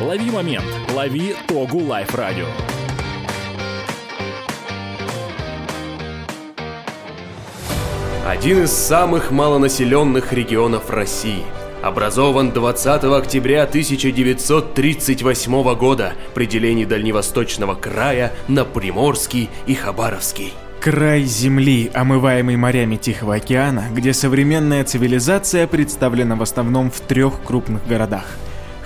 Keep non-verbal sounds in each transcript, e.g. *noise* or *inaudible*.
Лови момент, лови Тогу Лайф Радио. Один из самых малонаселенных регионов России. Образован 20 октября 1938 года при делении Дальневосточного края на Приморский и Хабаровский. Край Земли, омываемый морями Тихого океана, где современная цивилизация представлена в основном в трех крупных городах –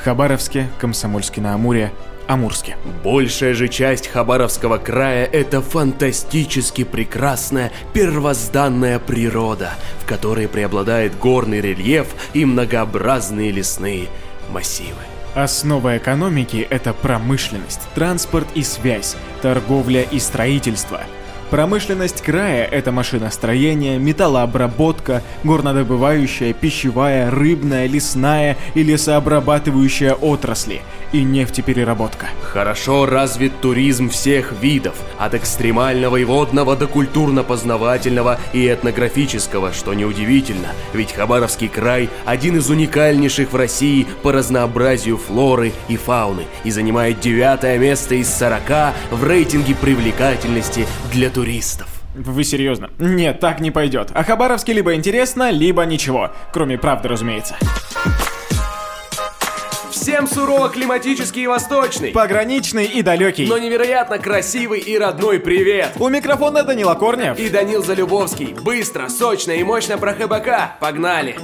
Хабаровске, Комсомольске-на-Амуре, Амурске. Большая же часть Хабаровского края – это фантастически прекрасная первозданная природа, в которой преобладает горный рельеф и многообразные лесные массивы. Основа экономики – это промышленность, транспорт и связь, торговля и строительство – Промышленность края – это машиностроение, металлообработка, горнодобывающая, пищевая, рыбная, лесная и лесообрабатывающая отрасли и нефтепереработка. Хорошо развит туризм всех видов, от экстремального и водного до культурно-познавательного и этнографического, что неудивительно, ведь Хабаровский край – один из уникальнейших в России по разнообразию флоры и фауны и занимает девятое место из 40 в рейтинге привлекательности для туристов. Вы серьезно? Нет, так не пойдет. А Хабаровске либо интересно, либо ничего. Кроме правды, разумеется. Всем сурово климатический и восточный. Пограничный и далекий. Но невероятно красивый и родной привет. У микрофона Данила Корнев. И Данил Залюбовский. Быстро, сочно и мощно про ХБК. Погнали.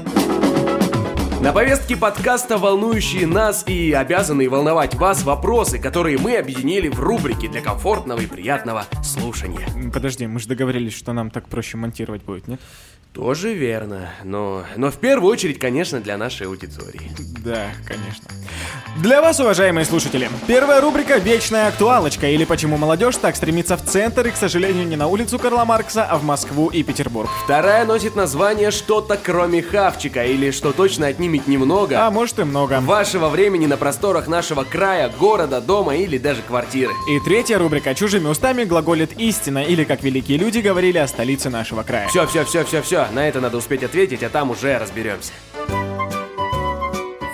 На повестке подкаста волнующие нас и обязанные волновать вас вопросы, которые мы объединили в рубрике для комфортного и приятного слушания. Подожди, мы же договорились, что нам так проще монтировать будет, нет? Тоже верно, но, но в первую очередь, конечно, для нашей аудитории. Да, конечно. Для вас, уважаемые слушатели, первая рубрика «Вечная актуалочка» или «Почему молодежь так стремится в центр и, к сожалению, не на улицу Карла Маркса, а в Москву и Петербург». Вторая носит название «Что-то кроме хавчика» или «Что точно отнимет немного». А может и много. Вашего времени на просторах нашего края, города, дома или даже квартиры. И третья рубрика «Чужими устами глаголит истина» или, как великие люди говорили о столице нашего края. Все, все, все, все, все, на это надо успеть ответить, а там уже разберемся.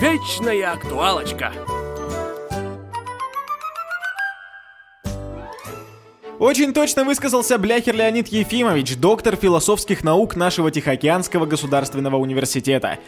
Вечная актуалочка. Очень точно высказался Бляхер Леонид Ефимович, доктор философских наук нашего Тихоокеанского государственного университета.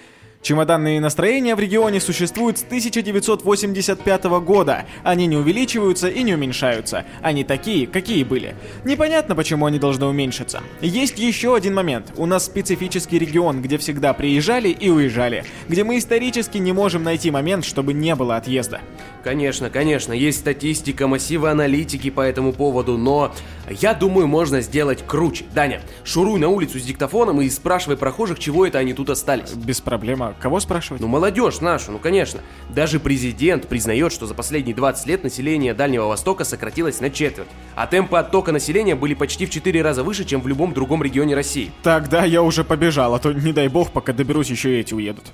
Чемоданные настроения в регионе существуют с 1985 года. Они не увеличиваются и не уменьшаются. Они такие, какие были. Непонятно, почему они должны уменьшиться. Есть еще один момент. У нас специфический регион, где всегда приезжали и уезжали. Где мы исторически не можем найти момент, чтобы не было отъезда. Конечно, конечно, есть статистика, массивы аналитики по этому поводу, но я думаю, можно сделать круче. Даня, шуруй на улицу с диктофоном и спрашивай прохожих, чего это они тут остались. Без проблем. А кого спрашивать? Ну, молодежь нашу, ну, конечно. Даже президент признает, что за последние 20 лет население Дальнего Востока сократилось на четверть. А темпы оттока населения были почти в 4 раза выше, чем в любом другом регионе России. Тогда я уже побежал, а то, не дай бог, пока доберусь, еще и эти уедут.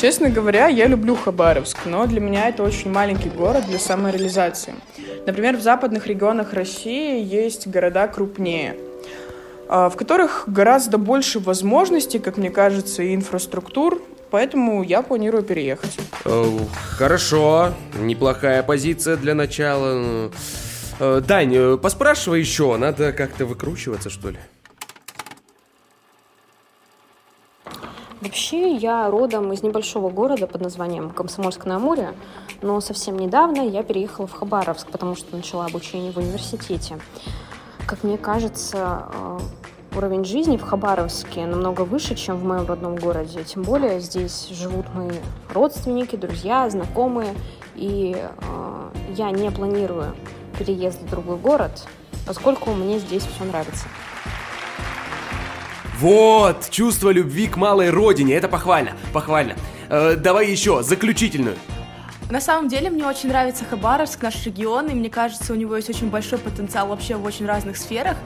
Честно говоря, я люблю Хабаровск, но для меня это очень маленький город для самореализации. Например, в западных регионах России есть города крупнее, в которых гораздо больше возможностей, как мне кажется, и инфраструктур, поэтому я планирую переехать. Хорошо, неплохая позиция для начала. Э, Дань, э, поспрашивай еще, надо как-то выкручиваться, что ли? Вообще, я родом из небольшого города под названием Комсомольск-на-Амуре, но совсем недавно я переехала в Хабаровск, потому что начала обучение в университете. Как мне кажется, э, уровень жизни в Хабаровске намного выше, чем в моем родном городе. Тем более здесь живут мои родственники, друзья, знакомые, и э, я не планирую переезд в другой город, поскольку мне здесь все нравится. Вот, чувство любви к малой родине, это похвально, похвально. Э, давай еще, заключительную. На самом деле мне очень нравится Хабаровск, наш регион, и мне кажется, у него есть очень большой потенциал вообще в очень разных сферах.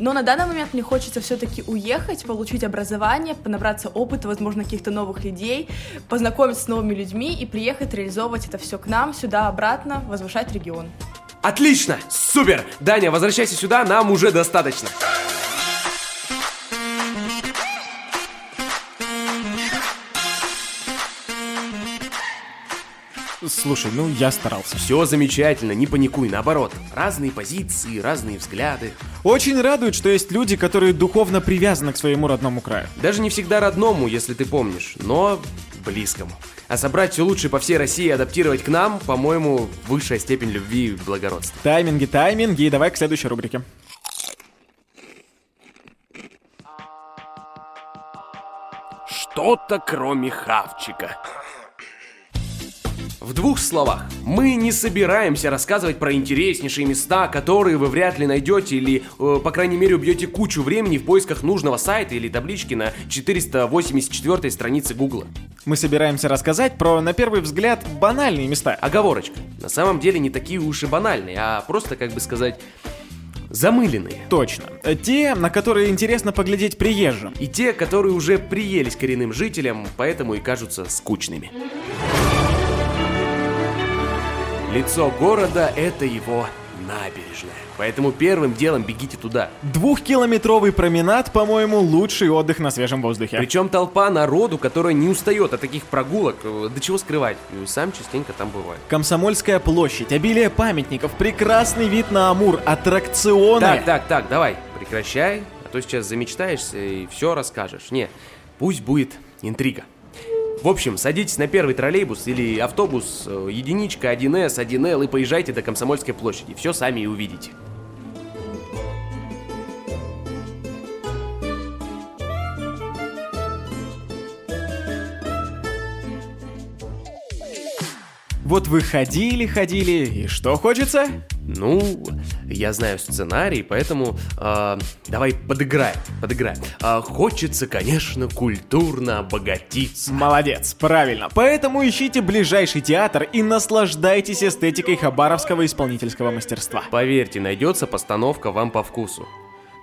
Но на данный момент мне хочется все-таки уехать, получить образование, понабраться опыта, возможно, каких-то новых людей, познакомиться с новыми людьми и приехать реализовывать это все к нам, сюда, обратно, возвышать регион. Отлично, супер! Даня, возвращайся сюда, нам уже достаточно. Слушай, ну я старался. Все замечательно, не паникуй, наоборот. Разные позиции, разные взгляды. Очень радует, что есть люди, которые духовно привязаны к своему родному краю. Даже не всегда родному, если ты помнишь, но близкому. А собрать все лучшее по всей России и адаптировать к нам, по-моему, высшая степень любви и благородства. Тайминги, тайминги, и давай к следующей рубрике. Что-то кроме хавчика. В двух словах, мы не собираемся рассказывать про интереснейшие места, которые вы вряд ли найдете или, э, по крайней мере, убьете кучу времени в поисках нужного сайта или таблички на 484 странице Гугла. Мы собираемся рассказать про, на первый взгляд, банальные места. Оговорочка. На самом деле не такие уж и банальные, а просто, как бы сказать, замыленные. Точно. Те, на которые интересно поглядеть приезжим. И те, которые уже приелись коренным жителям, поэтому и кажутся скучными. Лицо города — это его набережная. Поэтому первым делом бегите туда. Двухкилометровый променад, по-моему, лучший отдых на свежем воздухе. Причем толпа народу, которая не устает от таких прогулок. Э, Да чего скрывать, э, сам частенько там бываю. Комсомольская площадь, обилие памятников, прекрасный вид на Амур, аттракционы. Так, так, так, давай, прекращай, а то сейчас замечтаешься и все расскажешь. Не, пусть будет интрига. В общем, садитесь на первый троллейбус или автобус, э, единичка, 1С, 1Л и поезжайте до Комсомольской площади. Все сами и увидите. Вот вы ходили, ходили, и что хочется? Ну, я знаю сценарий, поэтому э, давай подыграем, подыграем. А, хочется, конечно, культурно обогатиться. Молодец, правильно. Поэтому ищите ближайший театр и наслаждайтесь эстетикой хабаровского исполнительского мастерства. Поверьте, найдется постановка вам по вкусу.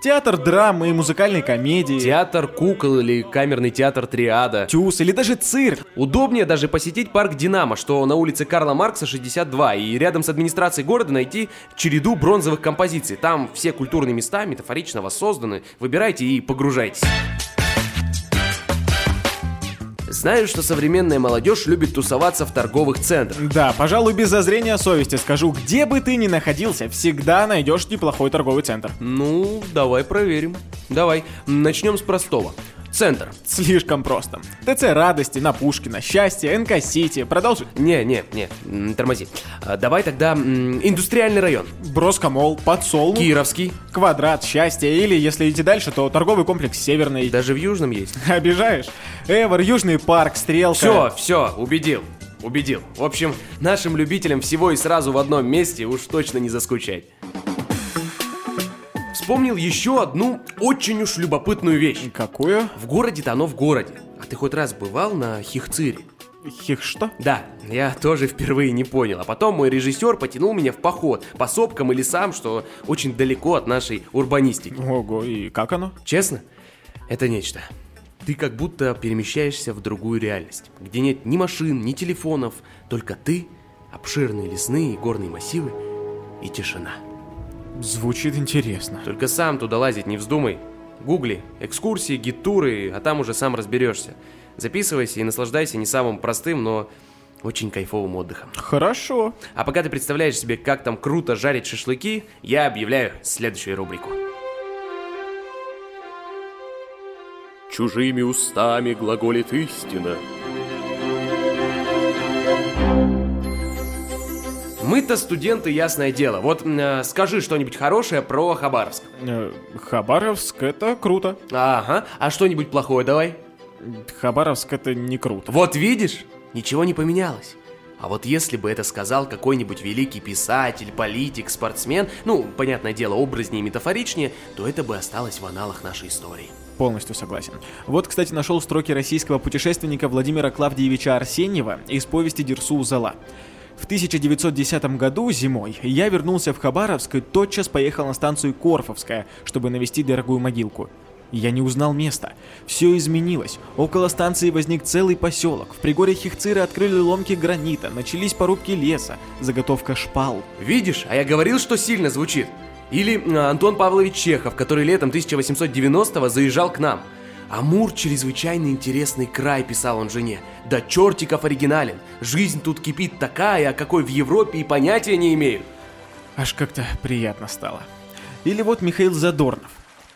Театр драмы и музыкальной комедии. Театр кукол или камерный театр триада. Тюз или даже цирк. Удобнее даже посетить парк Динамо, что на улице Карла Маркса 62, и рядом с администрацией города найти череду бронзовых композиций. Там все культурные места метафорично воссозданы. Выбирайте и погружайтесь. Знаю, что современная молодежь любит тусоваться в торговых центрах. Да, пожалуй, без зазрения совести скажу, где бы ты ни находился, всегда найдешь неплохой торговый центр. Ну, давай проверим. Давай, начнем с простого. Центр. Слишком просто. ТЦ Радости, на Пушкина, Счастье, НК Сити. Продолжи. Не, не, не, тормози. А, давай тогда индустриальный район. Броскомол, Подсолнух, Кировский. Квадрат, Счастье. Или, если идти дальше, то торговый комплекс Северный. Даже в Южном есть. *laughs* Обижаешь? Эвер, Южный парк, Стрелка. Все, все, убедил. Убедил. В общем, нашим любителям всего и сразу в одном месте уж точно не заскучать. Вспомнил еще одну очень уж любопытную вещь. Какую? В городе-то оно в городе. А ты хоть раз бывал на Хихцире? Хих что? Да, я тоже впервые не понял. А потом мой режиссер потянул меня в поход по сопкам и лесам, что очень далеко от нашей урбанистики. Ого, и как оно? Честно, это нечто. Ты как будто перемещаешься в другую реальность, где нет ни машин, ни телефонов, только ты, обширные лесные и горные массивы и тишина. Звучит интересно. Только сам туда лазить не вздумай. Гугли, экскурсии, гид-туры, а там уже сам разберешься. Записывайся и наслаждайся не самым простым, но очень кайфовым отдыхом. Хорошо. А пока ты представляешь себе, как там круто жарить шашлыки, я объявляю следующую рубрику. Чужими устами глаголит истина. Мы-то студенты, ясное дело. Вот э, скажи что-нибудь хорошее про Хабаровск. Э, Хабаровск это круто. Ага, а что-нибудь плохое давай. Хабаровск это не круто. Вот видишь, ничего не поменялось. А вот если бы это сказал какой-нибудь великий писатель, политик, спортсмен, ну, понятное дело, образнее и метафоричнее, то это бы осталось в аналах нашей истории. Полностью согласен. Вот, кстати, нашел строки российского путешественника Владимира Клавдиевича Арсеньева из повести Дерсу Зала. В 1910 году зимой я вернулся в Хабаровск и тотчас поехал на станцию Корфовская, чтобы навести дорогую могилку. Я не узнал места. Все изменилось. Около станции возник целый поселок. В пригорье Хихциры открыли ломки гранита, начались порубки леса, заготовка шпал. Видишь, а я говорил, что сильно звучит. Или э, Антон Павлович Чехов, который летом 1890-го заезжал к нам. Амур — чрезвычайно интересный край, писал он жене. Да чертиков оригинален. Жизнь тут кипит такая, о какой в Европе и понятия не имею. Аж как-то приятно стало. Или вот Михаил Задорнов.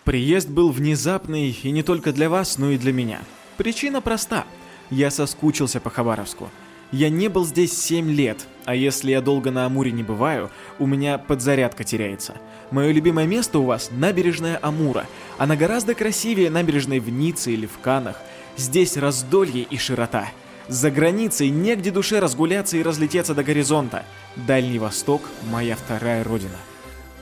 Приезд был внезапный и не только для вас, но и для меня. Причина проста. Я соскучился по Хабаровску. Я не был здесь 7 лет, а если я долго на Амуре не бываю, у меня подзарядка теряется. Мое любимое место у вас – набережная Амура. Она гораздо красивее набережной в Ницце или в Канах. Здесь раздолье и широта. За границей негде душе разгуляться и разлететься до горизонта. Дальний Восток – моя вторая родина.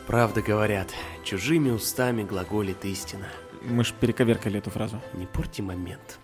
Правда говорят, чужими устами глаголит истина. Мы ж перековеркали эту фразу. Не порти момент.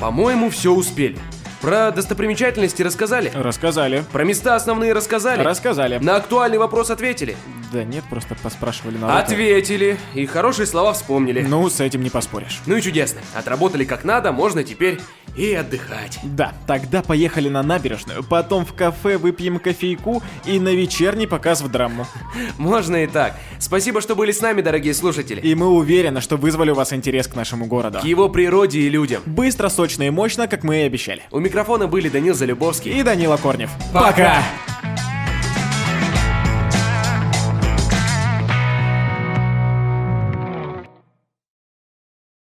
По-моему, все успели. Про достопримечательности рассказали? Рассказали. Про места основные рассказали? Рассказали. На актуальный вопрос ответили? Да нет, просто поспрашивали народ. Ответили. И хорошие слова вспомнили. Ну, с этим не поспоришь. Ну и чудесно. Отработали как надо, можно теперь и отдыхать. Да, тогда поехали на набережную, потом в кафе выпьем кофейку и на вечерний показ в драму. *laughs* Можно и так. Спасибо, что были с нами, дорогие слушатели. И мы уверены, что вызвали у вас интерес к нашему городу. К его природе и людям. Быстро, сочно и мощно, как мы и обещали. У микрофона были Данил Залюбовский И Данила Корнев. Пока!